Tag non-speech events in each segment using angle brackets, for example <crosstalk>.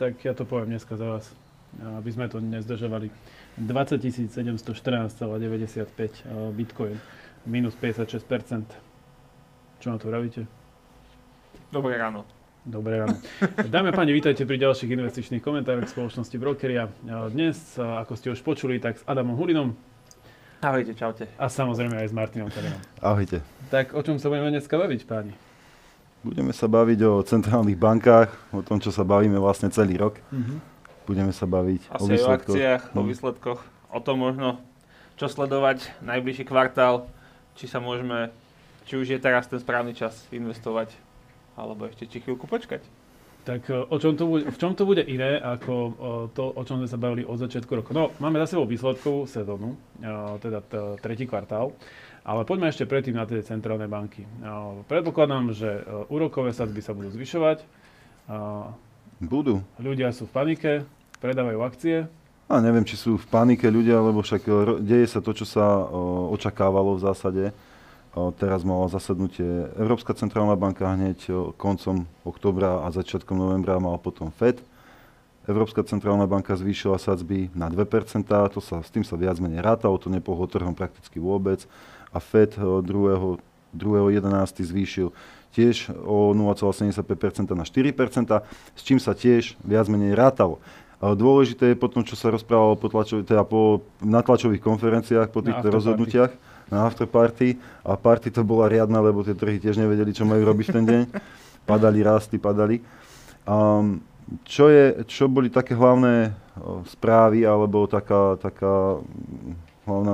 tak ja to poviem dneska za vás, aby sme to nezdržovali. 20 714,95 Bitcoin, minus 56%. Čo na to vravíte? Dobré ráno. Dobré ráno. Dámy a páni, vítajte pri ďalších investičných komentároch spoločnosti Brokeria. Dnes, ako ste už počuli, tak s Adamom Hulinom. Ahojte, čaute. A samozrejme aj s Martinom Kalinom. Ahojte. Tak o čom sa budeme dneska baviť, páni? Budeme sa baviť o centrálnych bankách, o tom, čo sa bavíme vlastne celý rok. Mhm. Budeme sa baviť Asi o aj o výsledkoch. akciách, o Mhm. výsledkoch, o tom možno, čo sledovať najbližší kvartál, či sa môžeme, či už je teraz ten správny čas investovať, alebo ešte či chvíľku počkať. Tak o čom to bude, v čom to bude iné ako o, to, o čom sme sa bavili od začiatku roku? No, máme za sebou výsledkovú sezónu, o, teda t- tretí kvartál, ale poďme ešte predtým na tie centrálne banky. Predpokladám, že o, úrokové sadzby sa budú zvyšovať, Budú. ľudia sú v panike, predávajú akcie, A neviem, či sú v panike ľudia, lebo však e, deje sa to, čo sa o, očakávalo v zásade. Teraz mala zasadnutie Európska centrálna banka hneď koncom oktobra a začiatkom novembra mal potom FED. Európska centrálna banka zvýšila sadzby na 2%, to sa, s tým sa viac menej rátalo, to nepohlo trhom prakticky vôbec. A FED o, 2. 2.11. zvýšil tiež o 0,75% na 4%, s čím sa tiež viac menej rátalo. Dôležité je potom, čo sa rozprávalo po, tlačovi, teda po na tlačových konferenciách, po týchto rozhodnutiach na afterparty. A party to bola riadna, lebo tie trhy tiež nevedeli, čo majú robiť ten deň. Padali, rásty, padali. Um, čo, je, čo boli také hlavné o, správy, alebo taká, taká mm, hlavná,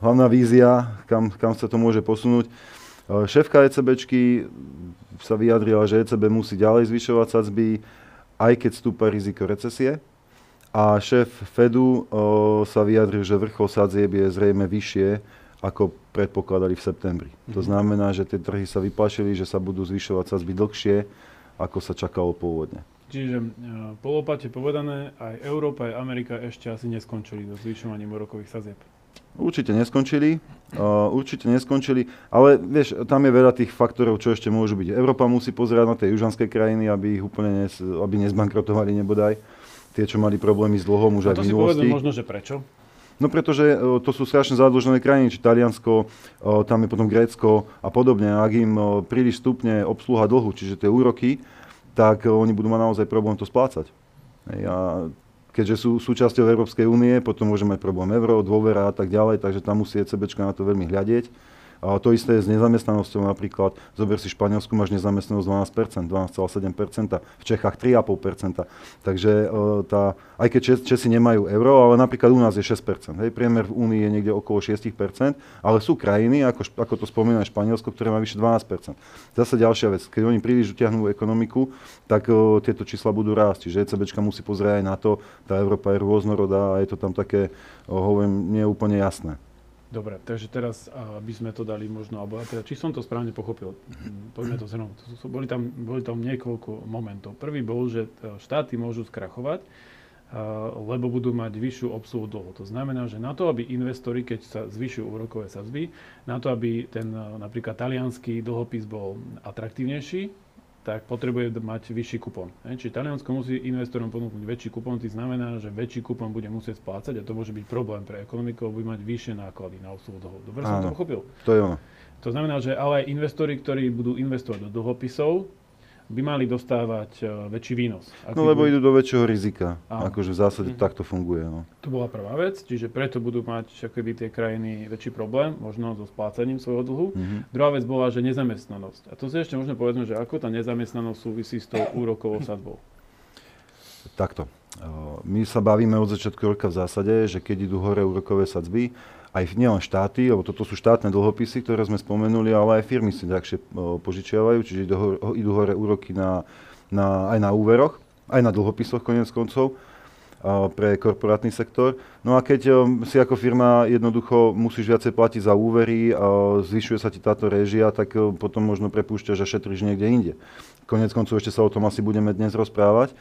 hlavná vízia, kam, kam sa to môže posunúť? E, Šéfka ECBčky sa vyjadrila, že ECB musí ďalej zvyšovať sadzby, aj keď stúpa riziko recesie. A šéf Fedu o, sa vyjadril, že vrchol sadzieb je zrejme vyššie, ako predpokladali v septembri. To Mhm. znamená, že tie trhy sa vyplašili, že sa budú zvyšovať sadzby dlhšie, ako sa čakalo pôvodne. Čiže e, po lopate povedané, aj Európa, aj Amerika ešte asi neskončili so zvyšovaním úrokových sazieb. Určite neskončili, uh, určite neskončili, ale vieš, tam je veľa tých faktorov, čo ešte môžu byť. Európa musí pozerať na tie južanské krajiny, aby ich úplne nes, aby nezbankrotovali nebodaj. Tie, čo mali problémy s dlhom A už aj to v minulosti. možno, že prečo? No pretože uh, to sú strašne zadlžené krajiny, či Taliansko, uh, tam je potom Grécko a podobne. Ak im príliš stupne obsluha dlhu, čiže tie úroky, tak oni budú mať naozaj problém to splácať. A keďže sú súčasťou Európskej únie, potom môže mať problém euro, dôvera a tak ďalej, takže tam musí ECBčka na to veľmi hľadieť. A to isté je s nezamestnanosťou napríklad. Zober si Španielsku, máš nezamestnanosť 12%, 12,7%, v Čechách 3,5%. Takže e, tá, aj keď Čes, Česi nemajú euro, ale napríklad u nás je 6%. Hej, priemer v Únii je niekde okolo 6%, ale sú krajiny, ako, ako to spomína Španielsko, ktoré má vyše 12%. Zase ďalšia vec, keď oni príliš utiahnú ekonomiku, tak o, tieto čísla budú rásť. Čiže ECBčka musí pozrieť aj na to, tá Európa je rôznorodá a je to tam také, o, hovorím, nie úplne jasné. Dobre, takže teraz, aby sme to dali možno, alebo teda, či som to správne pochopil, mm, poďme to zhrnúť. Boli tam, boli tam niekoľko momentov. Prvý bol, že e, štáty môžu skrachovať, a, lebo budú mať vyššiu obsluhu dlhu. To znamená, že na to, aby investori, keď sa zvyšujú úrokové sadzby, na to, aby ten e, napríklad talianský dlhopis bol atraktívnejší, tak potrebuje mať vyšší kupón. Čiže Taliansko musí investorom ponúknuť väčší kupón, tým znamená, že väčší kupón bude musieť splácať a to môže byť problém pre ekonomiku, bude mať vyššie náklady na obsluhu dlhu. Dobre som to pochopil? To je ono. To znamená, že ale aj investori, ktorí budú investovať do dlhopisov, by mali dostávať e, väčší výnos. Ak No lebo bol- idú do väčšieho rizika. Áno. Akože v zásade Mhm. takto funguje. No. To bola prvá vec, čiže preto budú mať však keby tie krajiny väčší problém, možno so splácaním svojho dlhu. Mhm. Druhá vec bola, že nezamestnanosť. A to si ešte možno povedzme, že ako tá nezamestnanosť súvisí s tou úrokovou sadzbou. Takto. Uh, My sa bavíme od začiatku roka v zásade, že keď idú hore úrokové sadzby, aj nielen štáty, lebo toto sú štátne dlhopisy, ktoré sme spomenuli, ale aj firmy si ľahšie uh, požičiavajú, čiže idú hore, úroky na, na, aj na úveroch, aj na dlhopisoch konec koncov uh, pre korporátny sektor. No a keď um, si ako firma jednoducho musíš viacej platiť za úvery, a zvyšuje sa ti táto réžia, tak potom možno prepúšťaš a šetríš niekde inde. Konec koncov ešte sa o tom asi budeme dnes rozprávať.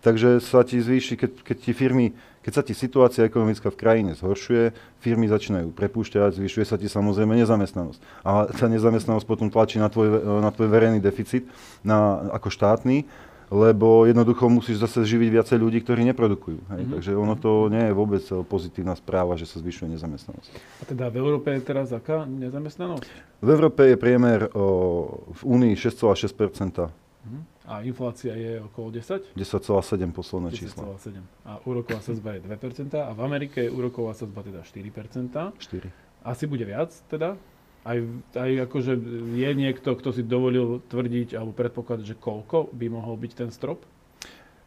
Takže sa ti zvýši, keď, keď ti firmy, keď sa ti situácia ekonomická v krajine zhoršuje, firmy začínajú prepúšťať, zvyšuje sa ti samozrejme nezamestnanosť. A tá nezamestnanosť potom tlačí na tvoj, na tvoj verejný deficit na, ako štátny lebo jednoducho musíš zase živiť viacej ľudí, ktorí neprodukujú. Hej? Mhm. Takže ono to nie je vôbec eh, pozitívna správa, že sa zvyšuje nezamestnanosť. A teda v Európe je teraz aká nezamestnanosť? V Európe je priemer o, v Únii 6,6%, Mhm. A inflácia je okolo 10? 10,7 posledné číslo. 10,7. A úroková sadzba je 2%, a v Amerike je úroková sadzba teda 4%. 4. Asi bude viac teda? Aj, aj akože je niekto, kto si dovolil tvrdiť alebo predpokladať, že koľko by mohol byť ten strop?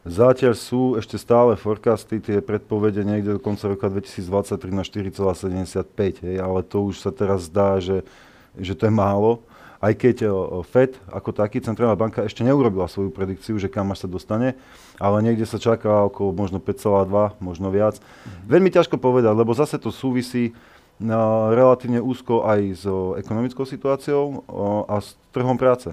Zatiaľ sú ešte stále forecasty, tie predpovede niekde do konca roka 2023 na 4,75, hej, ale to už sa teraz zdá, že, že to je málo. Aj keď o, FED ako taký, Centrálna banka, ešte neurobila svoju predikciu, že kam až sa dostane, ale niekde sa čaká okolo možno 5,2, možno viac. Veľmi ťažko povedať, lebo zase to súvisí na relatívne úzko aj s o, ekonomickou situáciou o, a s trhom práce.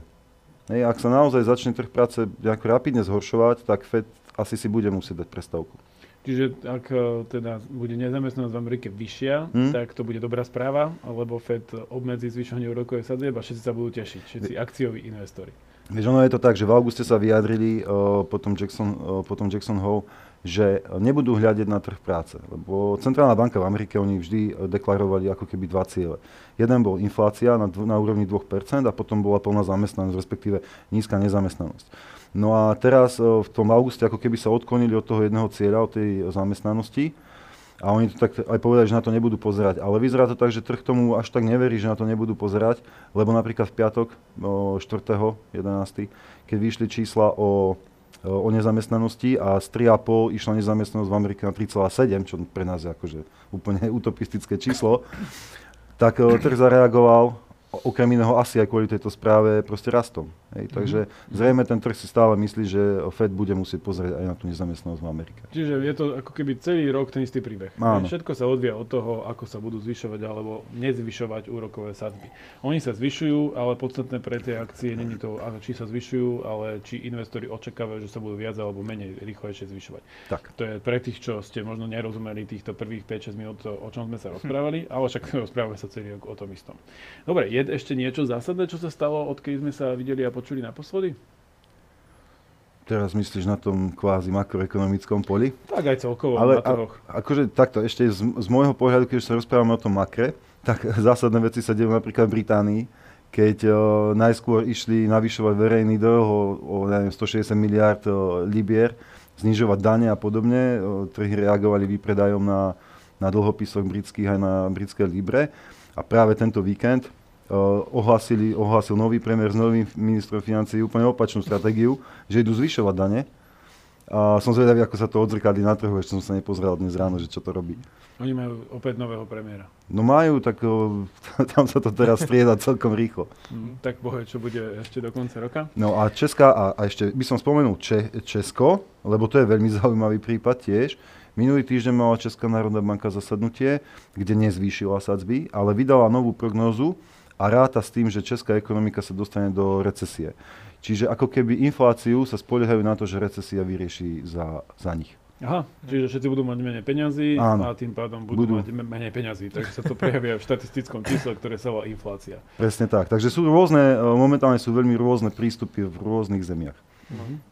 Hej, ak sa naozaj začne trh práce nejak rapidne zhoršovať, tak FED asi si bude musieť dať prestávku. Čiže ak e, teda bude nezamestnanosť v Amerike vyššia, Hm. tak to bude dobrá správa, lebo Fed obmedzí zvyšovanie úrokovej sadzieb a všetci sa budú tešiť, všetci akcioví investori. Vieš, ono je to tak, že v auguste sa vyjadrili uh, potom, Jackson, uh, potom Jackson Hole, že nebudú hľadiť na trh práce. Lebo Centrálna banka v Amerike, oni vždy deklarovali ako keby dva ciele. Jeden bol inflácia na, dv- na úrovni 2% a potom bola plná zamestnanosť, respektíve nízka nezamestnanosť. No a teraz uh, v tom auguste ako keby sa odklonili od toho jedného cieľa, od tej zamestnanosti. A oni to tak aj povedali, že na to nebudú pozerať. Ale vyzerá to tak, že trh tomu až tak neverí, že na to nebudú pozerať, lebo napríklad v piatok, o 4.11., keď vyšli čísla o, o nezamestnanosti a z 3,5 išla nezamestnanosť v Amerike na 3,7, čo pre nás je akože úplne <laughs> utopistické číslo, tak trh zareagoval okrem iného asi aj kvôli tejto správe proste rastom. Hej. Takže zrejme ten trh si stále myslí, že Fed bude musieť pozrieť aj na tú nezamestnanosť v Amerike. Čiže je to ako keby celý rok ten istý príbeh. Áno. Všetko sa odvia od toho, ako sa budú zvyšovať alebo nezvyšovať úrokové sadzby. Oni sa zvyšujú, ale podstatné pre tie akcie není to, či sa zvyšujú, ale či investori očakávajú, že sa budú viac alebo menej rýchlejšie zvyšovať. Tak. To je pre tých, čo ste možno nerozumeli týchto prvých 5-6 minút, o čom sme sa rozprávali, ale však <laughs> rozprávame sa celý rok o tom istom. Dobre, je ešte niečo zásadné, čo sa stalo, odkedy sme sa videli a počuli naposledy? Teraz myslíš na tom kvázi makroekonomickom poli? Tak aj celkovo Ale na trhoch. a, akože takto, ešte z, z môjho pohľadu, keď sa rozprávame o tom makre, tak <laughs> zásadné veci sa dejú napríklad v Británii, keď o, najskôr išli navyšovať verejný dlh o, o neviem, 160 miliard o, libier, znižovať dane a podobne. O, trhy reagovali výpredajom na, na dlhopisoch britských aj na britské libre. A práve tento víkend ohlasili, ohlasil nový premiér s novým ministrom financí úplne opačnú stratégiu, že idú zvyšovať dane. A som zvedavý, ako sa to odzrkadlí na trhu, ešte som sa nepozeral dnes ráno, že čo to robí. Oni majú opäť nového premiéra. No majú, tak o, <laughs> tam sa to teraz strieda celkom rýchlo. Mm, tak bohe, čo bude ešte do konca roka? No a Česká, a, a ešte by som spomenul Če, Česko, lebo to je veľmi <laughs> zaujímavý prípad tiež. Minulý týždeň mala Česká národná banka zasadnutie, kde nezvýšila sadzby, ale vydala novú prognózu a ráta s tým, že česká ekonomika sa dostane do recesie. Čiže ako keby infláciu sa spoliehajú na to, že recesia vyrieši za, za nich. Aha, čiže všetci budú mať menej peňazí Áno. a tým pádom budú, Budú. mať me- menej peňazí. Takže sa to prejaví aj v štatistickom čísle, ktoré sa volá inflácia. Presne tak. Takže sú rôzne, e, momentálne sú veľmi rôzne prístupy v rôznych zemiach.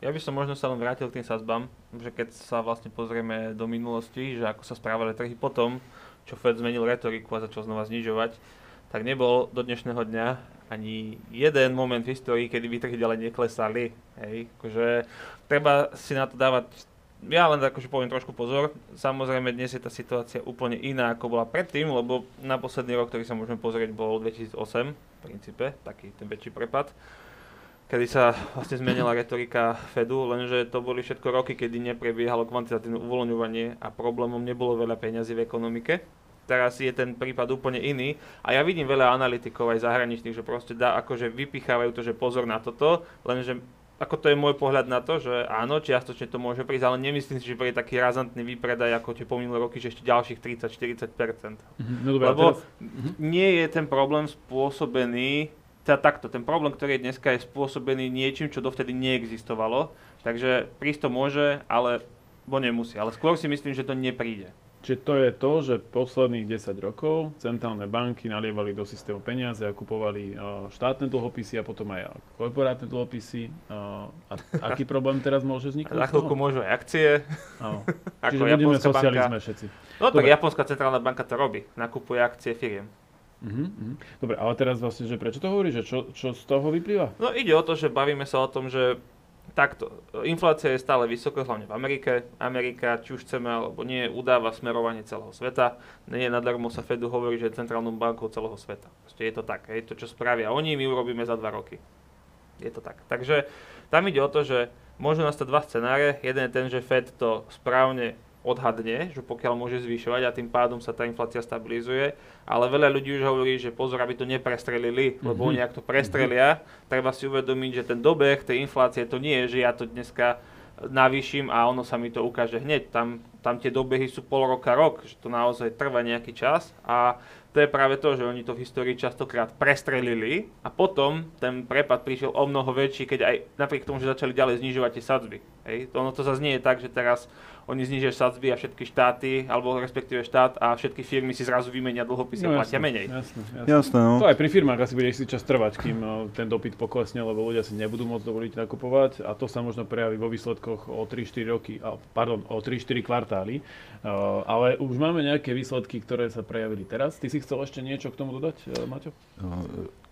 Ja by som možno sa len vrátil k tým sadzbám, že keď sa vlastne pozrieme do minulosti, že ako sa správali trhy potom, čo Fed zmenil retoriku a začal znova znižovať, tak nebol do dnešného dňa ani jeden moment v histórii, kedy by trhy ďalej neklesali. Hej, akože treba si na to dávať ja len akože poviem trošku pozor. Samozrejme dnes je tá situácia úplne iná ako bola predtým, lebo na posledný rok, ktorý sa môžeme pozrieť, bol 2008 v princípe, taký ten väčší prepad kedy sa vlastne zmenila retorika Fedu, lenže to boli všetko roky, kedy neprebiehalo kvantitatívne uvoľňovanie a problémom nebolo veľa peňazí v ekonomike. Teraz je ten prípad úplne iný a ja vidím veľa analytikov aj zahraničných, že proste dá, akože vypichávajú to, že pozor na toto, lenže ako to je môj pohľad na to, že áno, čiastočne to môže prísť, ale nemyslím si, že bude taký razantný výpredaj ako tie pominulé roky, že ešte ďalších 30-40%. No dobré, Lebo teraz, nie je ten problém spôsobený, teda takto, ten problém, ktorý je dneska, je spôsobený niečím, čo dovtedy neexistovalo, takže prísť to môže, ale bo nemusí. Ale skôr si myslím, že to nepríde. Čiže to je to, že posledných 10 rokov centrálne banky nalievali do systému peniaze a kupovali uh, štátne dlhopisy a potom aj korporátne dlhopisy. Uh, a aký problém teraz môže vzniknúť? Za chvíľku môžu aj akcie. Áno. <laughs> Čiže budeme socializme všetci. No tak Japonská centrálna banka to robí. Nakupuje akcie firiem. Uh-huh, uh-huh. Dobre, ale teraz vlastne, že prečo to hovorí, že čo, čo z toho vyplýva? No ide o to, že bavíme sa o tom, že takto, inflácia je stále vysoká, hlavne v Amerike. Amerika, či už chceme alebo nie, udáva smerovanie celého sveta. Nie nadarmo sa Fedu hovorí, že je centrálnou bankou celého sveta. Proste je to tak, hej, to čo spravia oni, my urobíme za dva roky. Je to tak. Takže tam ide o to, že môžu nastať dva scenáre. Jeden je ten, že Fed to správne odhadne, že pokiaľ môže zvyšovať a tým pádom sa tá inflácia stabilizuje. Ale veľa ľudí už hovorí, že pozor, aby to neprestrelili, lebo mm-hmm. oni ak to prestrelia, treba si uvedomiť, že ten dobeh tej inflácie to nie je, že ja to dneska navýšim a ono sa mi to ukáže hneď. Tam, tam tie dobehy sú pol roka, rok, že to naozaj trvá nejaký čas a to je práve to, že oni to v histórii častokrát prestrelili a potom ten prepad prišiel o mnoho väčší, keď aj napriek tomu, že začali ďalej znižovať tie sadzby. Hej. Ono to zase nie je tak, že teraz oni znižia sadzby a všetky štáty, alebo respektíve štát a všetky firmy si zrazu vymenia dlhopisy no, a platia menej. Jasné, jasné. Jasné, no. To aj pri firmách asi bude si čas trvať, kým no, ten dopyt poklesne, lebo ľudia si nebudú môcť dovoliť nakupovať a to sa možno prejaví vo výsledkoch o 3-4 roky, pardon, o 3-4 kvartály. Uh, ale už máme nejaké výsledky, ktoré sa prejavili teraz. Ty si chcel ešte niečo k tomu dodať, uh, Maťo? Uh,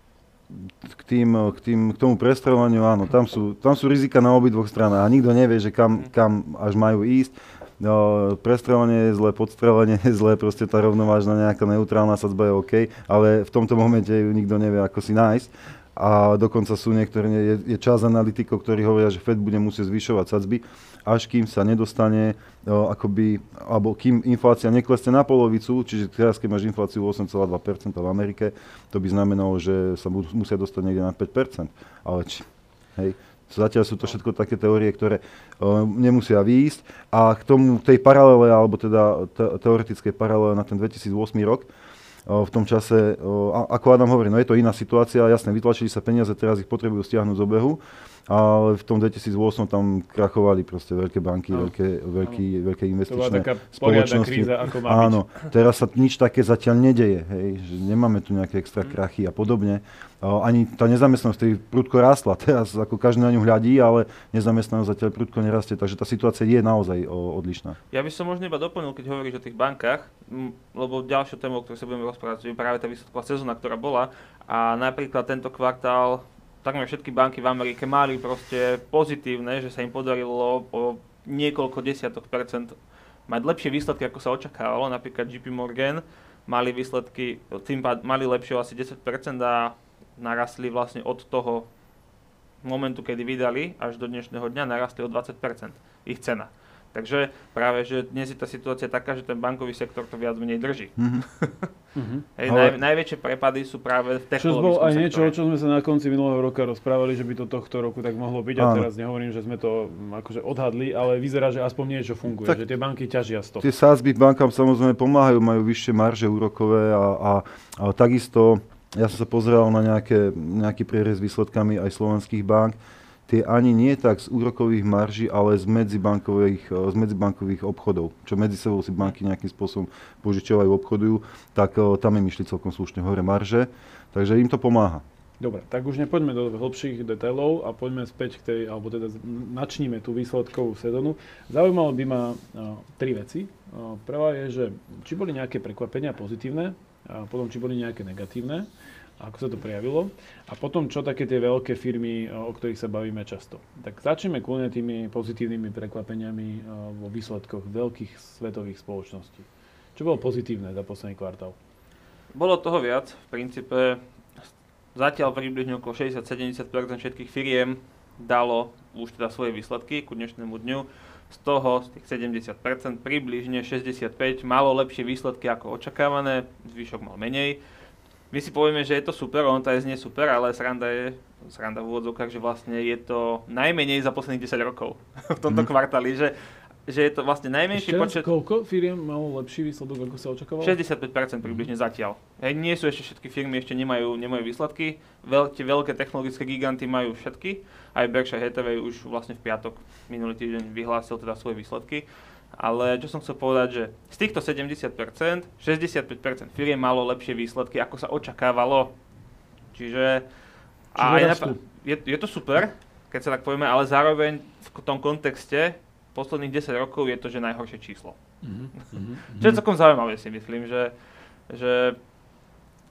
k, tým, k, tým, k tomu prestreľovaniu, áno, tam sú, tam sú rizika na obidvoch stranách a nikto nevie, že kam, kam až majú ísť. No, prestreľovanie je zlé, podstreľovanie je zlé, proste tá rovnovážna nejaká neutrálna sadzba je OK, ale v tomto momente ju nikto nevie, ako si nájsť. A dokonca sú niektoré, je, je čas analytikov, ktorí hovoria, že Fed bude musieť zvyšovať sadzby, až kým sa nedostane, o, akoby, alebo kým inflácia neklesne na polovicu, čiže teraz, keď máš infláciu 8,2% v Amerike, to by znamenalo, že sa musia dostať niekde na 5%. Ale či, hej, Zatiaľ sú to všetko také teórie, ktoré uh, nemusia výjsť. A k tomu tej paralele, alebo teda te, teoretickej paralele na ten 2008 rok, v tom čase, ako Adam hovorí, no je to iná situácia, jasne, vytlačili sa peniaze, teraz ich potrebujú stiahnuť z obehu, ale v tom 2008 tam krachovali proste veľké banky, no. veľké, veľký, no. veľké investičné spoločnosti. kríza, ako má Áno, byť. teraz sa nič také zatiaľ nedeje, hej, že nemáme tu nejaké extra mm. krachy a podobne. Ani tá nezamestnanosť tej prudko rástla, <laughs> teraz ako každý na ňu hľadí, ale nezamestnanosť zatiaľ prudko nerastie, takže tá situácia je naozaj odlišná. Ja by som možno iba doplnil, keď hovoríš o tých bankách, lebo ďalšou témou, o ktorej sa budeme rozprávať, je práve tá výsledková sezóna, ktorá bola a napríklad tento kvartál takmer všetky banky v Amerike mali proste pozitívne, že sa im podarilo po niekoľko desiatok percent mať lepšie výsledky, ako sa očakávalo. Napríklad JP Morgan mali výsledky, tým pád, mali lepšie asi 10% a narastli vlastne od toho momentu, kedy vydali, až do dnešného dňa narastli o 20% ich cena. Takže práve, že dnes je tá situácia taká, že ten bankový sektor to viac menej drží. Mm-hmm. Hej, Ale... naj, najväčšie prepady sú práve v technologickom Čo bol aj niečo, o čom sme sa na konci minulého roka rozprávali, že by to tohto roku tak mohlo byť. A teraz nehovorím, že sme to mm, akože odhadli, ale vyzerá, že aspoň niečo funguje, tak že tie banky ťažia z toho. Tie sázby bankám samozrejme pomáhajú, majú vyššie marže úrokové a, a, a takisto ja som sa pozrel na nejaké, nejaký prierez s výsledkami aj slovenských bank tie ani nie tak z úrokových marží, ale z medzibankových, eh, z medzibankových obchodov, čo medzi sebou si banky nejakým spôsobom požičiavajú, obchodujú, tak eh, tam im išli celkom slušne hore marže, takže im to pomáha. Dobre, tak už nepoďme do hĺbších detailov a poďme späť k tej, alebo teda načníme tú výsledkovú sezónu. Zaujímalo by ma uh, tri veci. Prvá je, že či boli nejaké prekvapenia pozitívne, a potom či boli nejaké negatívne ako sa to prejavilo. A potom, čo také tie veľké firmy, o ktorých sa bavíme často. Tak začneme kľudne tými pozitívnymi prekvapeniami vo výsledkoch veľkých svetových spoločností. Čo bolo pozitívne za posledný kvartál? Bolo toho viac. V princípe zatiaľ približne okolo 60-70% všetkých firiem dalo už teda svoje výsledky ku dnešnému dňu. Z toho, z tých 70%, približne 65 malo lepšie výsledky ako očakávané, zvyšok mal menej my si povieme, že je to super, on to aj znie super, ale sranda je, sranda v úvodzovkách, že vlastne je to najmenej za posledných 10 rokov <laughs> v tomto mm. kvartáli, že, že je to vlastne najmenší ešte počet... koľko firiem malo lepší výsledok, ako sa očakávalo? 65% približne zatiaľ. Hej, nie sú ešte všetky firmy, ešte nemajú, nemajú výsledky. Veľ, tie veľké technologické giganty majú všetky. Aj Berkshire Hathaway už vlastne v piatok minulý týždeň vyhlásil teda svoje výsledky. Ale čo som chcel povedať, že z týchto 70%, 65% firiem malo lepšie výsledky, ako sa očakávalo. Čiže... Čiže aj rastú. je, je to super, keď sa tak povieme, ale zároveň v tom kontexte posledných 10 rokov je to, že najhoršie číslo. Mhm, mhm, <laughs> Čo je celkom zaujímavé si myslím, že, že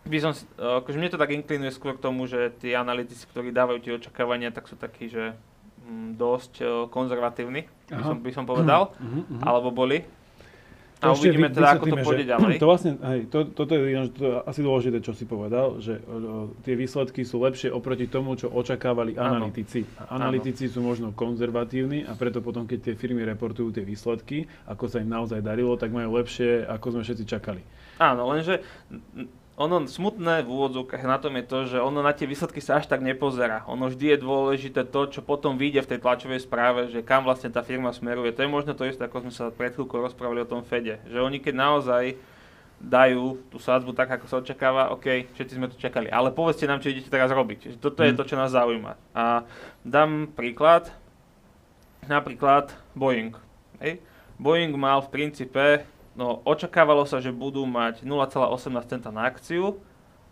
by som, akože mne to tak inklinuje skôr k tomu, že tí analytici, ktorí dávajú tie očakávania, tak sú takí, že dosť eh, konzervatívni, by som, by som povedal, mhm, mhm. alebo boli. To A uvidíme teda, ako to pôjde že ďalej. <clears throat> To vlastne, hej, to, toto je to asi dôležité, čo si povedal, že o, tie výsledky sú lepšie oproti tomu, čo očakávali Áno. analytici. A analytici sú možno konzervatívni a preto potom, keď tie firmy reportujú tie výsledky, ako sa im naozaj darilo, tak majú lepšie, ako sme všetci čakali. Áno, lenže mm, ono smutné v úvodzovkách na tom je to, že ono na tie výsledky sa až tak nepozerá. Ono vždy je dôležité to, čo potom vyjde v tej tlačovej správe, že kam vlastne tá firma smeruje. To je možno to isté, ako sme sa pred chvíľkou rozprávali o tom Fede. Že oni keď naozaj dajú tú sádzbu tak, ako sa očakáva, OK, všetci sme to čakali. Ale povedzte nám, čo idete teraz robiť. Toto je Mm. to, čo nás zaujíma. A dám príklad. Napríklad Boeing. Hej. Boeing mal v princípe, no očakávalo sa, že budú mať 0,18 centa na akciu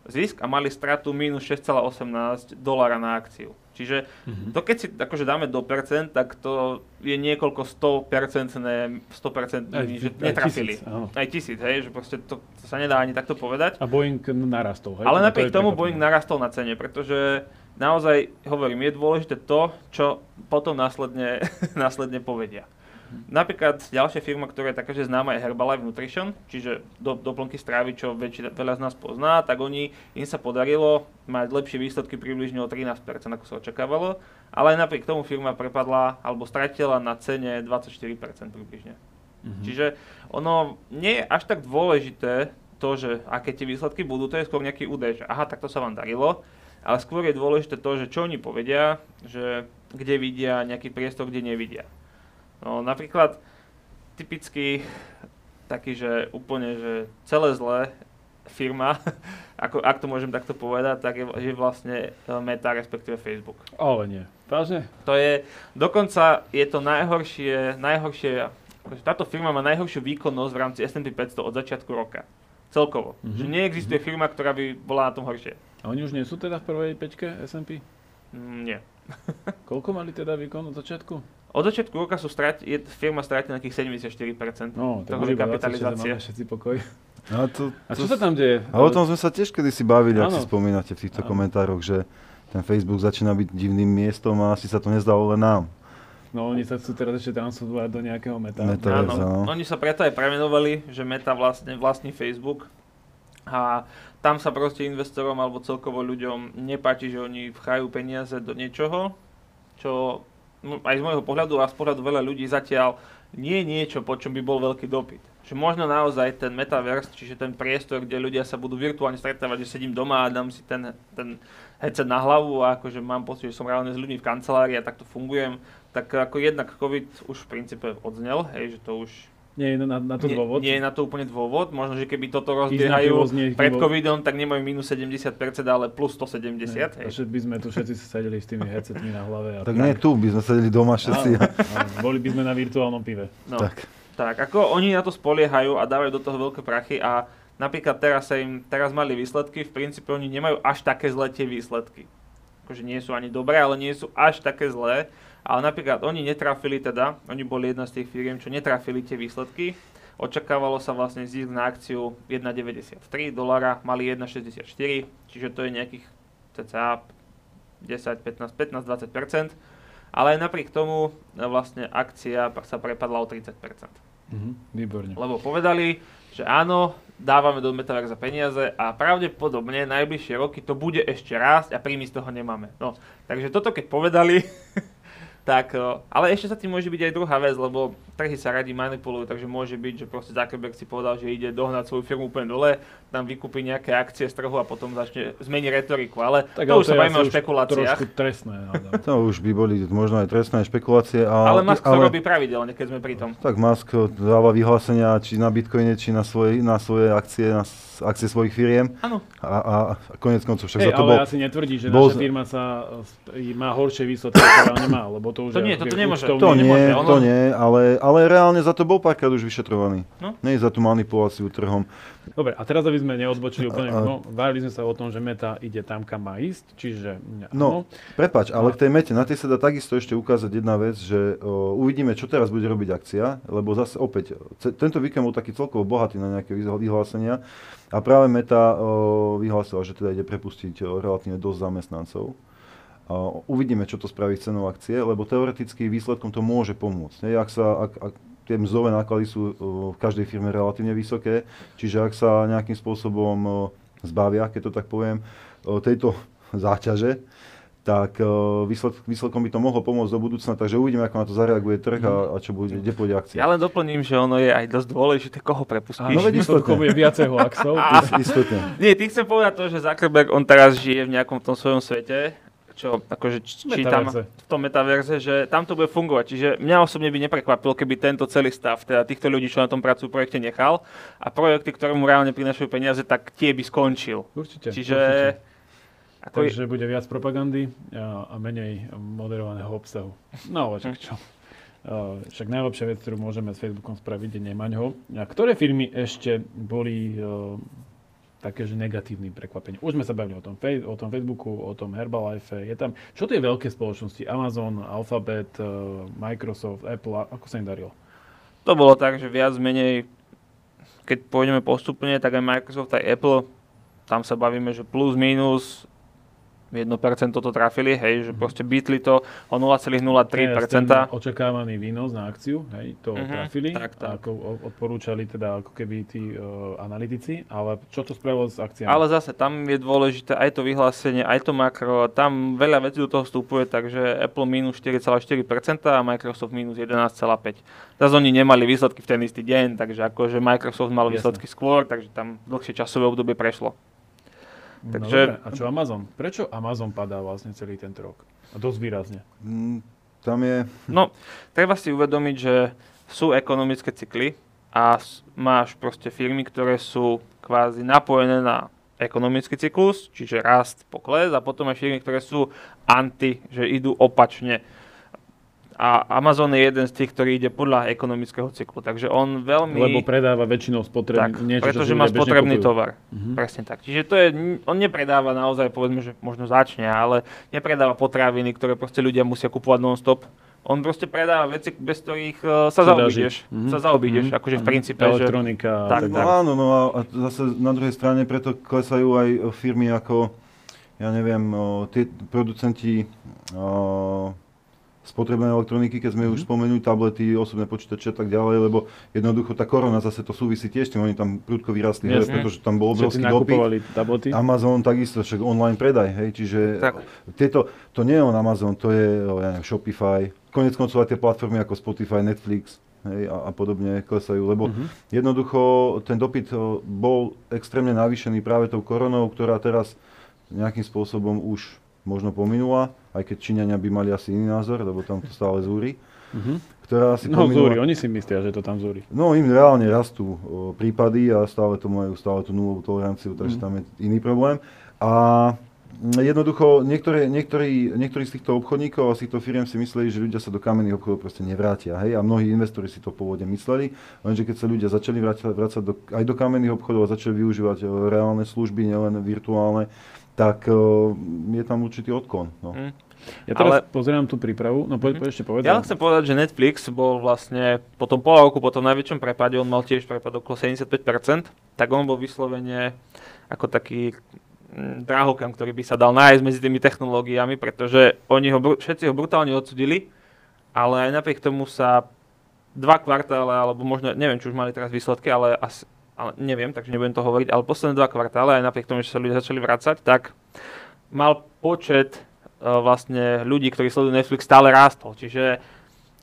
zisk a mali stratu minus 6,18 dolára na akciu. Čiže Mhm. to keď si akože dáme do percent, tak to je niekoľko 100% 100% Aj- že aj netrafili. tisíc, áno. Aj tisíc, hej, že proste to, to sa nedá ani takto povedať. A Boeing narastol. Hej? To Ale je napriek tomu prekvapivé. Boeing narastol na cene, pretože naozaj, hovorím, je dôležité to, čo potom následne, <laughs> následne povedia. Napríklad ďalšia firma, ktorá je taká, že známa je Herbalife Nutrition, čiže do, doplnky strávy, čo väčšina, veľa z nás pozná, tak oni, im sa podarilo mať lepšie výsledky približne o 13%, ako sa očakávalo, ale napriek tomu firma prepadla alebo stratila na cene 24% približne. Mhm. Čiže ono nie je až tak dôležité to, že aké tie výsledky budú, to je skôr nejaký údaj, že aha, takto sa vám darilo, ale skôr je dôležité to, že čo oni povedia, že kde vidia nejaký priestor, kde nevidia. No napríklad typicky taký, že úplne, že celé zlé firma, <laughs> ako, ak to môžem takto povedať, tak je, je vlastne e, Meta, respektíve Facebook. Ale nie. Vážne? To je, dokonca je to najhoršie, najhoršie, akože táto firma má najhoršiu výkonnosť v rámci S&P 500 od začiatku roka. Celkovo. Mhm. Že neexistuje firma, ktorá by bola na tom horšie. A oni už nie sú teda v prvej peťke S&P? Mm, nie. <laughs> Koľko mali teda výkon od začiatku? Od začiatku roka sú strati, je firma stratila nejakých 74% No, tak boli kapitalizácie. Máme všetci pokoj. A, to, A to, čo sa tam deje? a o tom sme sa tiež kedysi bavili, ak Áno. si spomínate v týchto Áno. komentároch, že ten Facebook začína byť divným miestom a asi sa to nezdalo len nám. No oni sa chcú teraz ešte transformovať do nejakého meta. Meta. To je Áno, no. oni sa preto aj premenovali, že Meta vlastne vlastní Facebook a tam sa proste investorom alebo celkovo ľuďom nepáči, že oni vchajú peniaze do niečoho, čo no, aj z môjho pohľadu a z pohľadu veľa ľudí zatiaľ nie je niečo, po čom by bol veľký dopyt. Že možno naozaj ten metaverse, čiže ten priestor, kde ľudia sa budú virtuálne stretávať, že sedím doma a dám si ten, ten headset na hlavu a akože mám pocit, že som reálne s ľuďmi v kancelárii a takto fungujem, tak ako jednak COVID už v princípe odznel, hej, že to už Nie je na, na to nie, dôvod? nie je na to úplne dôvod. Možno, že keby toto niekým pred covidom, tak nemajú minus 70%, ale plus 170. Nie, hej. takže by sme tu všetci sedeli s tými headsetmi na hlave. A Tak nie tu, by sme sedeli doma všetci. Áno, áno, boli by sme na virtuálnom pive. No, tak. Tak. tak, ako oni na to spoliehajú a dávajú do toho veľké prachy a napríklad teraz sa im, teraz mali výsledky, v princípe oni nemajú až také zlé tie výsledky. Akože nie sú ani dobré, ale nie sú až také zlé. Ale napríklad oni netrafili teda, oni boli jedna z tých firiem, čo netrafili tie výsledky. Očakávalo sa vlastne zisk na akciu 1,93 dolára, mali 1,64, čiže to je nejakých cca 10, 15, 15, 20% ale aj napriek tomu e, vlastne akcia sa prepadla o 30 Mhm, výborne. lebo povedali, že áno, dávame do Metaversa peniaze a pravdepodobne najbližšie roky to bude ešte rásť a príjmy z toho nemáme. No, takže toto keď povedali, <laughs> tak, o, ale ešte sa tým môže byť aj druhá vec, lebo trhy sa radi manipulujú, takže môže byť, že proste Zuckerberg si povedal, že ide dohnať svoju firmu úplne dole, tam vykúpi nejaké akcie z trhu a potom začne zmení retoriku, ale Tak, to ale už sa je bavíme o špekuláciách. Trošku trestné. hádam. <laughs> To už by boli možno aj trestné špekulácie. A, Ale Musk to robí pravidelne, keď sme pri tom. Tak Musk dáva vyhlásenia či na Bitcoine, či na svoje, na svoje akcie, na akcie svojich firiem. Áno. A, a, a konec koncov však Hej, za to ale bol... asi netvrdí, že bol naša firma sa, má horšie výsledky, ktoré nemá, lebo to už To je nie, toto nemôže. účtovný- To nie, nemôže, ono- to nie, ale, ale reálne za to bol párkrát už vyšetrovaný. No. Nie za tú manipuláciu trhom. Dobre, a teraz aby sme neodbočili úplne, A- a- no, bavili sme sa o tom, že meta ide tam, kam má ísť, čiže No, prepač, ale k tej mete, na tej sa dá takisto ešte ukázať jedna vec, že o, uvidíme, čo teraz bude robiť akcia, lebo zase opäť, tento víkend bol taký celkovo bohatý na nejaké vyhlásenia a práve Meta o, vyhlásila, že teda ide prepustiť o, relatívne dosť zamestnancov. Uvidíme, čo to spraví s cenou akcie, lebo teoreticky výsledkom to môže pomôcť. Ne? Ak sa, ak, ak tie mzdové náklady sú o, v každej firme relatívne vysoké, čiže ak sa nejakým spôsobom zbavia, keď to tak poviem, tejto <laughs> záťaže, tak o, výsled, výsledkom by to mohlo pomôcť do budúcna, takže uvidíme, ako na to zareaguje trh a, a čo bude, kde pôjde akcia. Ja len doplním, že ono je aj dosť dôležité, koho prepustíš. No veď výsledkom bude viaceho axov. <laughs> Is- Istotne. Nie, ty chcem povedať to, že Zuckerberg, on teraz žije v nejakom tom svojom svete, čo akože č- čítam v tom metaverze, že tam to bude fungovať. Čiže mňa osobne by neprekvapilo, keby tento celý stav, teda týchto ľudí, čo na tom pracujú projekte, nechal a projekty, ktoré mu reálne prinašajú peniaze, tak tie by skončil. Určite. Čiže... určite. Ako je, Takže bude viac propagandy a, a menej moderovaného obsahu. No ale Hm. však čo. Uh, však najlepšia vec, ktorú môžeme s Facebookom spraviť, je nemať ho. A ktoré firmy ešte boli uh, také, že negatívnym prekvapením? Už sme sa bavili o tom, fej- o tom Facebooku, o tom Herbalife. Je tam, čo tie veľké spoločnosti? Amazon, Alphabet, uh, Microsoft, Apple, ako sa im darilo? to bolo tak, že viac menej, keď pôjdeme postupne, tak aj Microsoft, aj Apple, tam sa bavíme, že plus, minus 1% to trafili, hej, že proste bytli to o 0,03%. Teraz ten očakávaný výnos na akciu, hej, to Mhm, trafili, tak, tak. ako odporúčali teda ako keby tí uh, analytici, ale čo to spravilo s akciami? Ale zase tam je dôležité aj to vyhlásenie, aj to makro, tam veľa vecí do toho vstupuje, takže Apple minus 4,4% a Microsoft minus 11,5%. Zase oni nemali výsledky v ten istý deň, takže akože Microsoft mal Jasné. výsledky skôr, takže tam dlhšie časové obdobie prešlo. No takže- dobre, a čo Amazon? Prečo Amazon padá vlastne celý tento rok? A dosť výrazne. Mm, Tam je, No, treba si uvedomiť, že sú ekonomické cykly a máš proste firmy, ktoré sú kvázi napojené na ekonomický cyklus, čiže rast, pokles a potom aj firmy, ktoré sú anti, že idú opačne. A Amazon je jeden z tých, ktorý ide podľa ekonomického cyklu, takže on veľmi... Lebo predáva väčšinou spotrebný tak, niečo, pretože má spotrebný kupujú. tovar. Mhm. Presne tak. Čiže to je, on nepredáva naozaj, povedzme, že možno začne, ale nepredáva potraviny, ktoré proste ľudia musia kupovať non-stop. On proste predáva veci, bez ktorých uh, sa Sa zaobídeš. Mhm. Sa zaobídeš, Mhm. akože v Mhm. princípe, že... Elektronika. a Tak, tak no áno, no a, zase na druhej strane preto klesajú aj e, firmy ako, ja neviem, tie producenti spotrebnej elektroniky, keď sme už spomenuli, tablety, osobné počítače a tak ďalej, lebo jednoducho tá korona zase to súvisí tiež tým, oni tam prudko vyrastli, hej, pretože tam bol obrovský dopyt. tablety. Amazon takisto, však online predaj, hej, čiže Tak. tieto, to nie je on Amazon, to je ja neviem, Shopify, konec koncov aj tie platformy ako Spotify, Netflix hej, a, a podobne klesajú, lebo Mhm. jednoducho ten dopyt bol extrémne navýšený práve tou koronou, ktorá teraz nejakým spôsobom už možno pominula, aj keď Číňania by mali asi iný názor, lebo tam to stále zúri, Mhm. ktorá asi No pominula. zúri, oni si myslia, že to tam zúri. No im reálne rastú o, prípady a stále to majú stále tú nulovú toleranciu, takže Mhm. tam je iný problém. A mm, jednoducho niektoré, niektorí, niektorí z týchto obchodníkov a z týchto firiem si mysleli, že ľudia sa do kamenných obchodov proste nevrátia. Hej? A mnohí investori si to pôvodne mysleli, lenže keď sa ľudia začali vrácať, vrácať do, aj do kamenných obchodov a začali využívať reálne služby, nielen virtuálne, tak o, je tam určitý odklon. No. Hm. Ja teraz Ale- pozerám tú prípravu, no poď, poď ešte povedz. Ja chcem povedať, že Netflix bol vlastne po tom pol roku, po tom najväčšom prepade, on mal tiež prepad okolo 75%, tak on bol vyslovene ako taký mm, drahokam, ktorý by sa dal nájsť medzi tými technológiami, pretože oni ho, všetci ho brutálne odsudili, ale aj napriek tomu sa dva kvartále, alebo možno, neviem, či už mali teraz výsledky, ale, asi, ale neviem, takže nebudem to hovoriť, ale posledné dva kvartále, aj napriek tomu, že sa ľudia začali vrácať, tak mal počet vlastne ľudí, ktorí sledujú Netflix, stále rástol. Čiže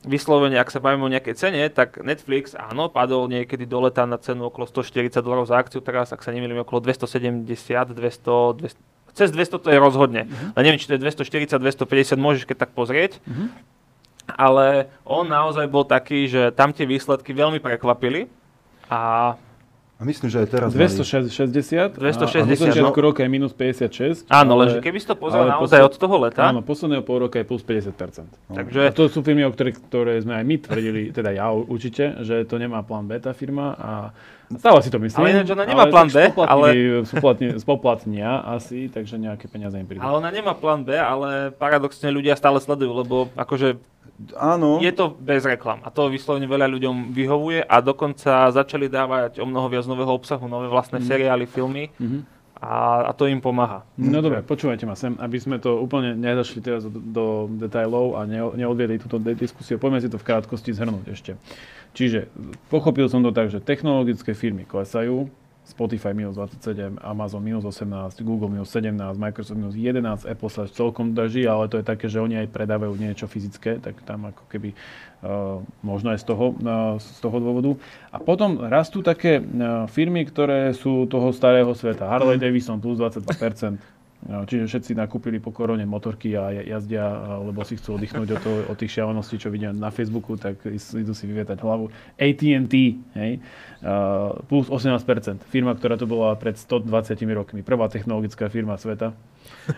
vyslovene, ak sa bavíme o nejakej cene, tak Netflix, áno, padol niekedy do leta na cenu okolo 140 dolarov za akciu, teraz, ak sa nemýlim, okolo 270, 200, 200 cez 200 to je rozhodne. Uh-huh. Ale neviem, či to je 240, 250, môžeš keď tak pozrieť. Mhm. Ale on naozaj bol taký, že tam tie výsledky veľmi prekvapili a A myslím, že aj teraz 260. 260, A, a do začiatku no. roka je minus 56. Áno, ale- lenže keby si to pozrel ale naozaj posled- od toho leta, Áno, posledného pol roka je plus 50%. takže A to sú firmy, o ktoré, ktoré sme aj my tvrdili, teda ja určite, že to nemá plán beta firma a stále si to myslím. Ale ináč ona nemá plán B, ale- spoplatnia asi, takže nejaké peniaze im prídu. ale ona nemá plán B, ale paradoxne ľudia stále sledujú, lebo akože Áno, je to bez reklam a to vyslovene veľa ľuďom vyhovuje a dokonca začali dávať o mnoho viac nového obsahu, nové vlastné seriály, filmy Mhm. A, a to im pomáha. No dobre, počúvajte ma sem, aby sme to úplne nezašli teraz do, do detailov a ne, neodviedli túto diskusiu. Poďme si to v krátkosti zhrnúť ešte. Čiže pochopil som to tak, že technologické firmy klesajú, Spotify minus 27, Amazon minus 18, Google minus 17, Microsoft minus 11, Apple sa celkom drží, ale to je také, že oni aj predávajú niečo fyzické, tak tam ako keby uh, možno aj z toho, uh, z toho dôvodu. A potom rastú také uh, firmy, ktoré sú toho starého sveta. Harley Davidson plus 22%. No, Čiže všetci nakúpili po korone motorky a ja- jazdia, lebo si chcú oddychnúť od, toho, od tých šialeností, čo vidia na Facebooku, tak idú si vyvietať hlavu. AT&T, hej, plus 18%. Firma, ktorá tu bola pred 120 rokmi. Prvá technologická firma sveta.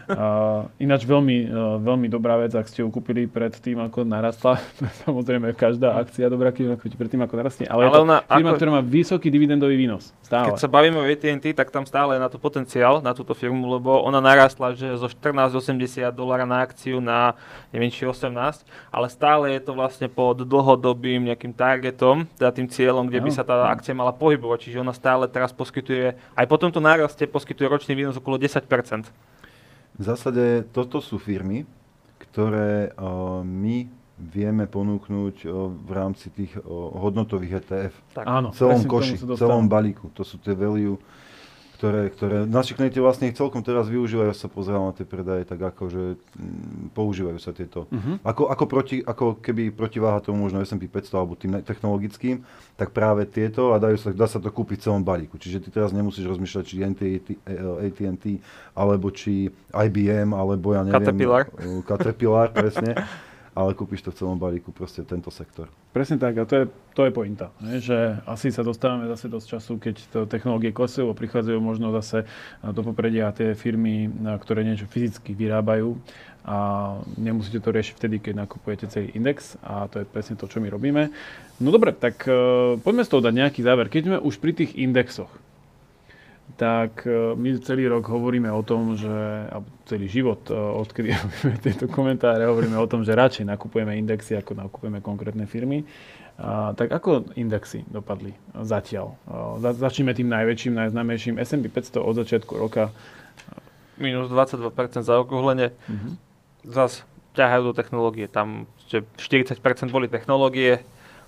Uh, ináč veľmi, uh, veľmi dobrá vec, ak ste ju kúpili pred tým, ako narastla. <laughs> Samozrejme, každá akcia dobrá, keď pred tým, ako narastie. Ale, Ale je to ona firma, ako- ktorá má vysoký dividendový výnos. Stále. Keď sa bavíme o AT&T, tak tam stále je na to potenciál, na túto firmu, lebo ona narastla že zo 14,80 dolára na akciu na neviem či 18, ale stále je to vlastne pod dlhodobým nejakým targetom, teda tým cieľom, kde by Áno. sa tá akcia mala pohybovať. Čiže ona stále teraz poskytuje, aj po tomto náraste poskytuje ročný výnos okolo 10%. V zásade toto sú firmy, ktoré my vieme ponúknuť v rámci tých hodnotových ETF. Tak. Áno, v celom koši, v celom balíku. To sú tie value, ktoré, ktoré naši klienti vlastne ich celkom teraz využívajú, sa pozerám na tie predaje, tak ako, že mm, používajú sa tieto. Mhm. Ako, ako, proti, ako keby protiváha tomu možno S&P 500 alebo tým technologickým, tak práve tieto a dajú sa, dá sa to kúpiť v celom balíku. Čiže ty teraz nemusíš rozmýšľať, či AT&T, eh, AT&T alebo či IBM, alebo ja neviem... Caterpillar. eh, Caterpillar, presne. <laughs> Ale kúpiš to v celom balíku, proste tento sektor. Presne tak, a to je, to je pointa. Nie? Že asi sa dostávame zase dosť času, keď to technológie klesajú a prichádzajú možno zase do popredia tie firmy, ktoré niečo fyzicky vyrábajú a nemusíte to riešiť vtedy, keď nakupujete celý index a to je presne to, čo my robíme. No dobre, tak uh, poďme z toho dať nejaký záver. Keď sme už pri tých indexoch, tak e, my celý rok hovoríme o tom, že, alebo celý život, e, odkedy <laughs> robíme tieto komentáre, hovoríme o tom, že radšej nakupujeme indexy, ako nakupujeme konkrétne firmy. A, tak ako indexy dopadli zatiaľ? A, za, začneme tým najväčším, najznámejším. S&P 500 od začiatku roka. Minus 22% za okruhlenie. Mhm. Zas ťahajú do technológie. Tam že 40% boli technológie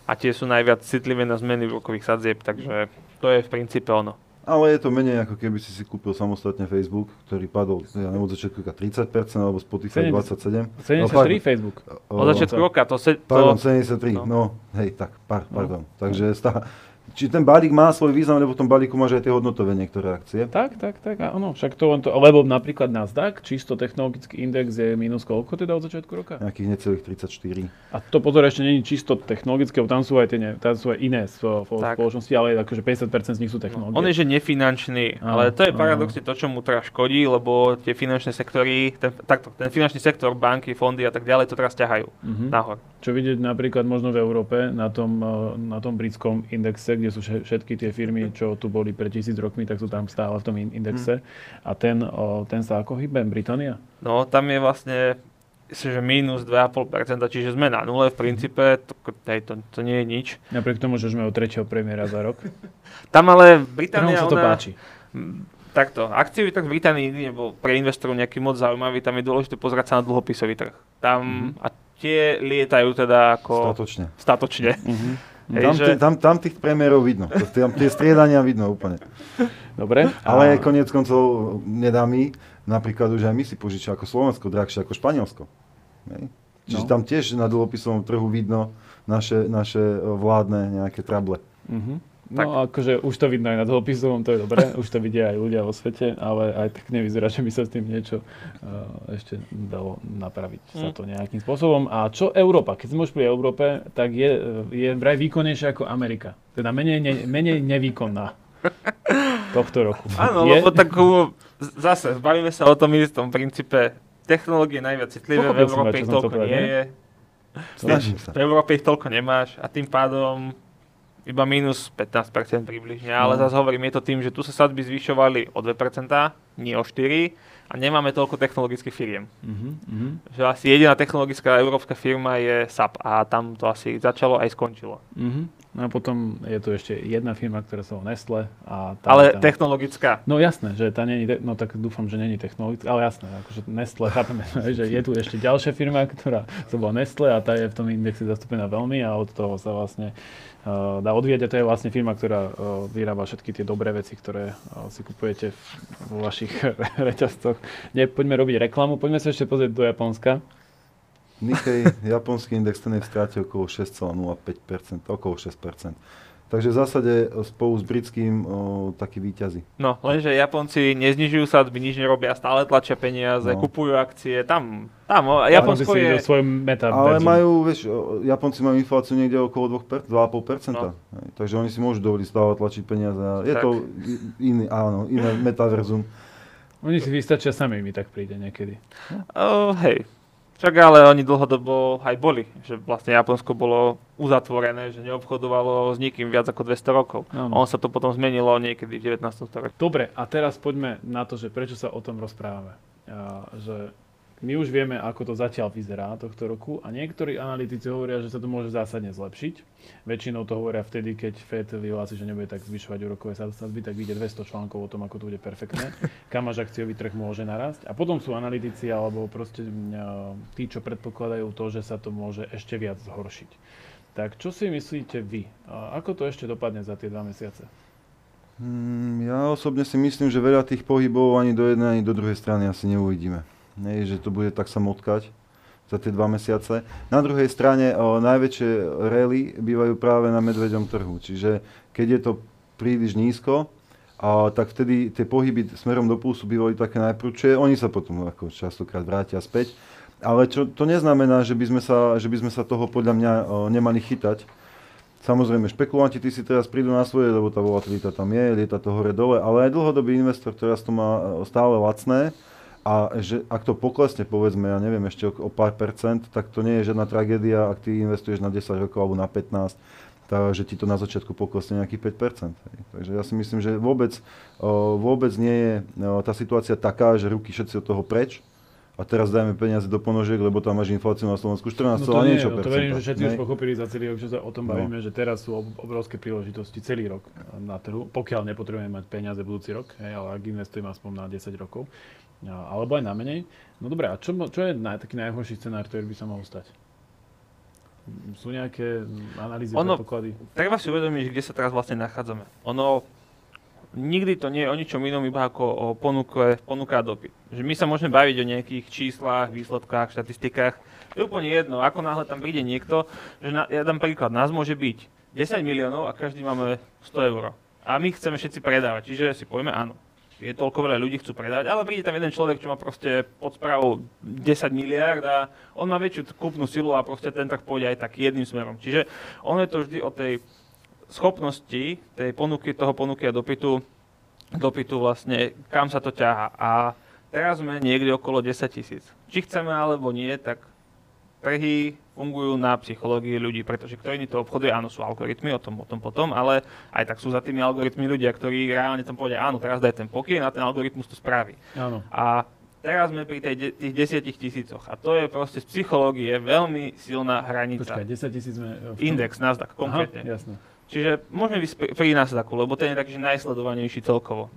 a tie sú najviac citlivé na zmeny úrokových sadzieb, takže to je v princípe ono. Ale je to menej, ako keby si si kúpil samostatne Facebook, ktorý padol ja neviem, od začiatku iba 30%, alebo Spotify 70. 27%. 73 No, pardon. Facebook. O, Od začiatku to- roka to, se, Pardon, to 73, no. no. hej, tak, par, pardon. Takže stá, či ten balík má svoj význam, lebo v tom balíku máš aj tie hodnotové niektoré akcie. Tak, tak, tak, áno, však to to, lebo napríklad Nasdaq, čisto technologický index je minus koľko teda od začiatku roka? Nejakých necelých 34. A to pozor, ešte není čisto technologické, lebo tam sú aj, tie, ne, tam sú aj iné Tak. spoločnosti, ale akože 50% z nich sú technológie. On je, že nefinančný, Áno, ale to je paradoxne to, čo mu teraz škodí, lebo tie finančné sektory, ten, takto, ten finančný sektor, banky, fondy a tak ďalej to teraz ťahajú Mhm. nahor. Čo vidieť napríklad možno v Európe, na tom, na tom britskom indexe, kde sú vše- všetky tie firmy, čo tu boli pred tisíc rokmi, tak sú tam stále v tom in- indexe. A ten, o, ten sa ako hýbe? Británia? No, tam je vlastne že minus 2,5%, čiže sme na nule v princípe, to, hej, to, to nie je nič. Napriek tomu, že sme o tretieho premiéra za rok. <laughs> Tam ale Británia, sa to ona, páči. Mm, Takto, akciový trh v Británii nikdy nebol pre investorov nejaký moc zaujímavý, tam je dôležité pozerať sa na dlhopisový trh. Tam, Mhm. a tie lietajú teda ako Statočne. statočne. Mhm. Hej, Tam, že- tam, tam tých premiérov vidno. Tam tie striedania vidno úplne. Dobre. Ale A- konec koncov nedá mi, napríklad už aj my si požičia ako Slovensko drahšie ako Španielsko. Hej. Čiže No. tam tiež na dlhopisovom trhu vidno naše, naše e, vládne nejaké trable. Mhm. No akože už to vidno aj na dlhopisovom, to je dobré, už to vidia aj ľudia vo svete, ale aj tak nevyzerá, že by sa s tým niečo uh, ešte dalo napraviť sa Mm. to nejakým spôsobom. A čo Európa? Keď sme už pri Európe, tak je, je vraj výkonnejšia ako Amerika. Teda menej, ne, menej nevýkonná. Tohto roku. Áno, Je? lebo tak zase, bavíme sa o tom istom princípe. Technológie najviac citlivé, v Európe ich toľko nie je. Sa. V Európe ich toľko nemáš a tým pádom iba minus 15% približne, ale No. zase hovorím, je to tým, že tu sa sadby zvyšovali o 2%, nie o 4% a nemáme toľko technologických firiem. Mhm. Že asi jediná technologická európska firma je SAP a tam to asi začalo aj skončilo. Mhm. No a potom je tu ešte jedna firma, ktorá sa volá Nestle. A tá Ale tam... technologická. No jasné, že tá není, no tak dúfam, že není technologická, ale jasné, akože Nestle, chápeme, <laughs> že je tu ešte ďalšia firma, ktorá sa volá Nestle a tá je v tom indexe zastúpená veľmi a od toho sa vlastne uh, dá odvíjať a to je vlastne firma, ktorá uh, vyrába všetky tie dobré veci, ktoré uh, si kupujete vo vašich <laughs> reťazcoch. Nie, poďme robiť reklamu, poďme sa ešte pozrieť do Japonska. Nikkei, japonský index, ten je v strate okolo 6,05%, okolo 6%. Takže v zásade e, spolu s britským o, takí výťazí. No, lenže Japonci neznižujú sadzby, nič nerobia, stále tlačia peniaze, No. kupujú akcie, tam, tam, o, Japonsko je... do svoj meta Ale majú, vieš, Japonci majú infláciu niekde okolo 2%, 2,5%. No. Hej, Takže oni si môžu dovoliť stále tlačiť peniaze. Je Tak. to iný, áno, iné metaverzum. Oni si vystačia sami, mi tak príde niekedy. Oh, hej. Však ale oni dlhodobo aj boli, že vlastne Japonsko bolo uzatvorené, že neobchodovalo s nikým viac ako 200 rokov. Áno. On sa to potom zmenilo niekedy v 19. storočí. Dobre, a teraz poďme na to, že prečo sa o tom rozprávame. A, že my už vieme, ako to zatiaľ vyzerá tohto roku a niektorí analytici hovoria, že sa to môže zásadne zlepšiť. Väčšinou to hovoria vtedy, keď Fed vyhlási, že nebude tak zvyšovať úrokové sadzby, tak vyjde 200 článkov o tom, ako to bude perfektné, <laughs> kam až akciový trh môže narásť. A potom sú analytici alebo proste mm, tí, čo predpokladajú to, že sa to môže ešte viac zhoršiť. Tak čo si myslíte vy? Ako to ešte dopadne za tie dva mesiace? Hmm, ja osobne si myslím, že veľa tých pohybov ani do jednej, ani do druhej strany asi neuvidíme. Nie, že to bude tak sa motkať za tie dva mesiace. Na druhej strane o, najväčšie rally bývajú práve na medveďom trhu. Čiže keď je to príliš nízko, a tak vtedy tie pohyby smerom do pulsu bývajú také najprúčšie, oni sa potom ako častokrát vrátia späť. Ale čo, to neznamená, že by, sme sa, že by sme sa toho podľa mňa o, nemali chytať. Samozrejme, špekulanti tí si teraz prídu na svoje, lebo tá volatilita tam je, lieta to hore dole, ale aj dlhodobý investor teraz to má stále lacné a že ak to poklesne, povedzme, ja neviem, ešte o, o pár percent, tak to nie je žiadna tragédia, ak ty investuješ na 10 rokov alebo na 15, takže ti to na začiatku poklesne nejakých 5%. Hej. Takže ja si myslím, že vôbec, vôbec nie je tá situácia taká, že ruky všetci od toho preč, a teraz dajme peniaze do ponožiek, lebo tam máš infláciu na Slovensku 14, No to nie, niečo no to verím, že všetci už pochopili za celý rok, že sa o tom No. bavíme, že teraz sú ob- obrovské príležitosti celý rok na trhu, pokiaľ nepotrebujeme mať peniaze budúci rok, hej, ale ak investujem aspoň na 10 rokov, alebo aj na menej. No dobré, a čo, čo je naj, taký najhorší scenár, ktorý by sa mohol stať? Sú nejaké analýzy, Ono- predpoklady? Treba si uvedomiť, kde sa teraz vlastne nachádzame. Ono, nikdy to nie je o ničom inom, iba ako o ponuke, ponuka a dopyt. Že my sa môžeme baviť o nejakých číslach, výsledkách, štatistikách. To je úplne jedno, ako náhle tam príde niekto, že na, ja dám príklad, nás môže byť 10 miliónov a každý máme 100 eur. A my chceme všetci predávať, čiže si povieme áno. Je toľko veľa ľudí, chcú predávať, ale príde tam jeden človek, čo má proste pod správou 10 miliard a on má väčšiu kúpnu silu a proste ten trh pôjde aj tak jedným smerom. Čiže ono je to vždy o tej schopnosti tej ponuky, toho ponuky a dopytu, dopytu vlastne, kam sa to ťaha. A teraz sme niekde okolo 10 tisíc. Či chceme alebo nie, tak trhy fungujú na psychológii ľudí, pretože kto iný to obchoduje, áno, sú algoritmy, o tom, o tom potom, ale aj tak sú za tými algoritmi ľudia, ktorí reálne tam povedia, áno, teraz daj ten pokyn a ten algoritmus to spraví. Áno. A teraz sme pri tej, tých desiatich tisícoch a to je proste z psychológie veľmi silná hranica. Počkaj, 10 tisíc sme... v Index, Nasdaq, Aha, konkrétne. jasné. Čiže môžeme pri- Nasdaqu, lebo ten je taký že najsledovanejší celkovo.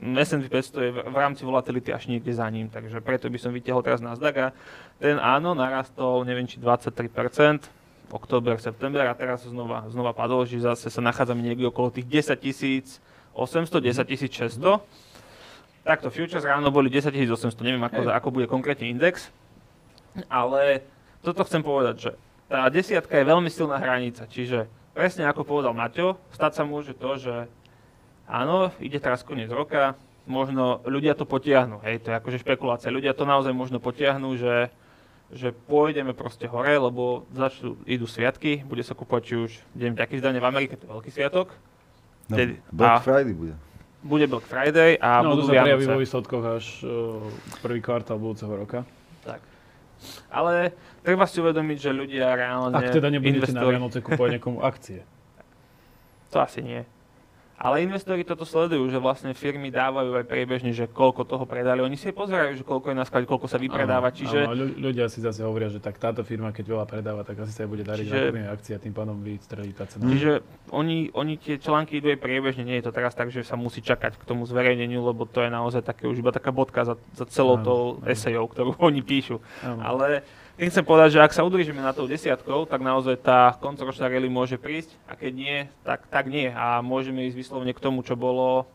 S&P 500 je v v rámci volatility až niekde za ním, takže preto by som vytiahol teraz Nasdaq a ten áno, narastol neviem či 23%, október, september a teraz znova, znova padol, že zase sa nachádzame niekde okolo tých 10 800, 10 600. Takto futures ráno boli 10 800, neviem ako, ako bude konkrétne index, ale toto chcem povedať, že tá desiatka je veľmi silná hranica, čiže presne ako povedal Maťo, stať sa môže to, že áno, ide teraz koniec roka, možno ľudia to potiahnu, hej, to je akože špekulácia, ľudia to naozaj možno potiahnu, že, že pôjdeme proste hore, lebo začnú, idú sviatky, bude sa kúpať či už deň taký zdanie v Amerike, to je veľký sviatok, No, Vtedy. Black a Friday bude. bude Black Friday a no, budú to sa prejaví Vianoce. vo výsledkoch až uh, prvý kvartál budúceho roka. Ale treba si uvedomiť, že ľudia reálne Ak teda nebudete na investori- Vianoce kúpovať niekomu akcie. To asi nie. Ale investori toto sledujú, že vlastne firmy dávajú aj priebežne, že koľko toho predali. Oni si aj pozerajú, že koľko je na sklade, koľko sa vypredáva. Áno, Čiže áno, ľudia si zase hovoria, že tak táto firma, keď veľa predáva, tak asi sa jej bude dariť Čiže- akcie a tým pádom vystrelí tá cena. Čiže oni, oni tie články idú aj priebežne, nie je to teraz tak, že sa musí čakať k tomu zverejneniu, lebo to je naozaj také už iba taká bodka za, za celou Áno, tou áno. esejou, ktorú oni píšu. Áno. Ale tým chcem povedať, že ak sa udržíme na tou desiatkou, tak naozaj tá koncoročná rally môže prísť a keď nie, tak, tak nie. A môžeme ísť vyslovene k tomu, čo bolo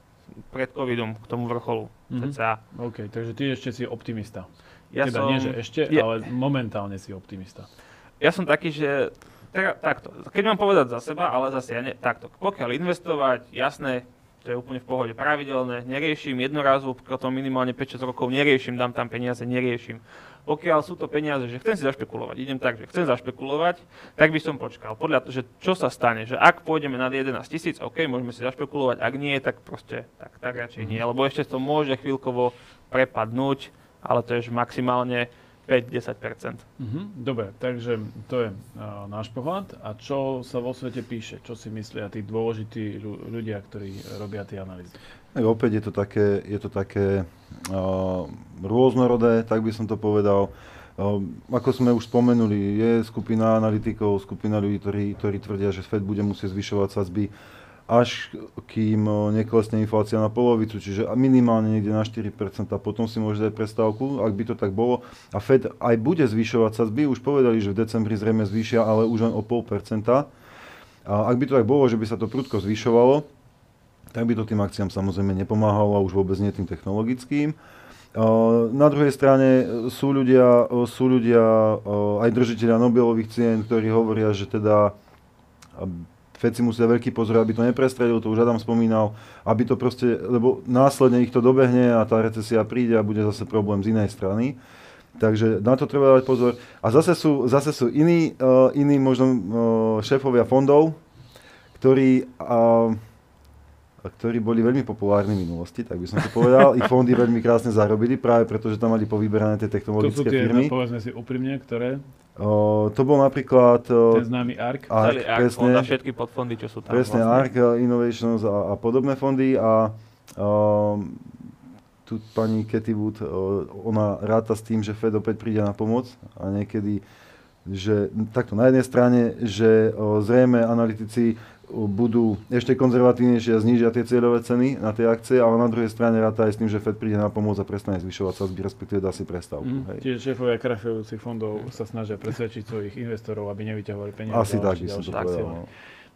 pred covidom, k tomu vrcholu. Mhm. cca. OK, takže ty ešte si optimista. Ja teda som, nie, že ešte, je- ale momentálne si optimista. ja som taký, že teda, takto, keď mám povedať za seba, ale zase ja ne, takto, pokiaľ investovať, jasné, to je úplne v pohode pravidelné, neriešim jednorazu, potom minimálne 5-6 rokov neriešim, dám tam peniaze, neriešim. Pokiaľ sú to peniaze, že chcem si zašpekulovať, idem tak, že chcem zašpekulovať, tak by som počkal. Podľa toho, že čo sa stane, že ak pôjdeme nad 11 tisíc, OK, môžeme si zašpekulovať, ak nie, tak proste, tak, tak radšej nie, lebo ešte to môže chvíľkovo prepadnúť, ale to je maximálne 5-10%. Mhm, dobre, takže to je uh, náš pohľad. A čo sa vo svete píše? Čo si myslia tí dôležití ľu- ľudia, ktorí robia tie analýzy? Opäť je to také, je to také uh, rôznorodé, tak by som to povedal. Ako sme už spomenuli, je skupina analytikov, skupina ľudí, ktorí, ktorí tvrdia, že Fed bude musieť zvyšovať sadzby až kým neklesne inflácia na polovicu, čiže minimálne niekde na 4%, potom si môže dať prestávku, ak by to tak bolo. A Fed aj bude zvyšovať sadzby, už povedali, že v decembri zrejme zvýšia, ale už len o 0,5%. A ak by to tak bolo, že by sa to prudko zvyšovalo, tak by to tým akciám samozrejme nepomáhalo a už vôbec nie tým technologickým. Uh, Na druhej strane sú ľudia, uh, sú ľudia uh, aj držiteľia Nobelových cien, ktorí hovoria, že teda uh, Fed si musia veľký pozor, aby to neprestredil, to už Adam spomínal, aby to proste, lebo následne ich to dobehne a tá recesia príde a bude zase problém z inej strany. Takže na to treba dať pozor. A zase sú, zase sú iní, uh, iní možno uh, šéfovia fondov, ktorí, uh, ktorí boli veľmi populárni v minulosti, tak by som to povedal. Ich fondy veľmi krásne zarobili, práve preto, že tam mali povyberané tie To sú technologické tie, firmy. no, povedzme si úprimne, ktoré, Uh, to bol napríklad uh, ten známy ARK. ARK, ARK presne, a všetky podfondy, čo sú tam. presne vlastne. ARK, uh, Innovations a, a podobné fondy a um, tu pani Cathy Wood, ona ráta s tým, že Fed opäť príde na pomoc a niekedy, že takto na jednej strane, že uh, zrejme analytici budú ešte konzervatívnejšie a znížia tie cieľové ceny na tie akcie, ale na druhej strane ráta aj s tým, že Fed príde na pomoc a prestane zvyšovať sadzby, respektíve dá si prestávku. Mm, hej. tie šéfovia krachujúcich fondov sa snažia presvedčiť svojich investorov, aby nevyťahovali peniaze. Asi tak by som to povedal.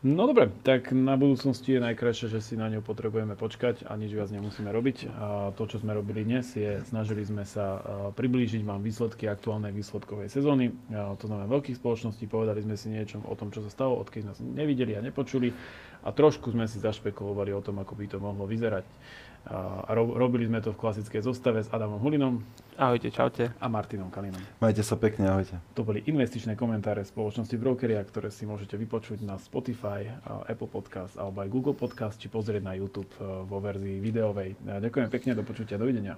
No. Dobre, tak na budúcnosti je najkrajšie, že si na ňu potrebujeme počkať a nič viac nemusíme robiť. A to, čo sme robili dnes, je, snažili sme sa a, priblížiť vám výsledky aktuálnej výsledkovej sezóny. A, to znamená veľkých spoločností, povedali sme si niečo o tom, čo sa stalo, odkedy nás nevideli a nepočuli a trošku sme si zašpekulovali o tom, ako by to mohlo vyzerať. A, a ro- robili sme to v klasickej zostave s Adamom Hulinom Ahojte, čaute. a Martinom Kalinom. Majte sa pekne, ahojte. To boli investičné komentáre spoločnosti Brokeria, ktoré si môžete vypočuť na Spotify, Apple Podcast alebo aj Google Podcast, či pozrieť na YouTube e, vo verzii videovej. Ďakujem pekne, do počutia, dovidenia.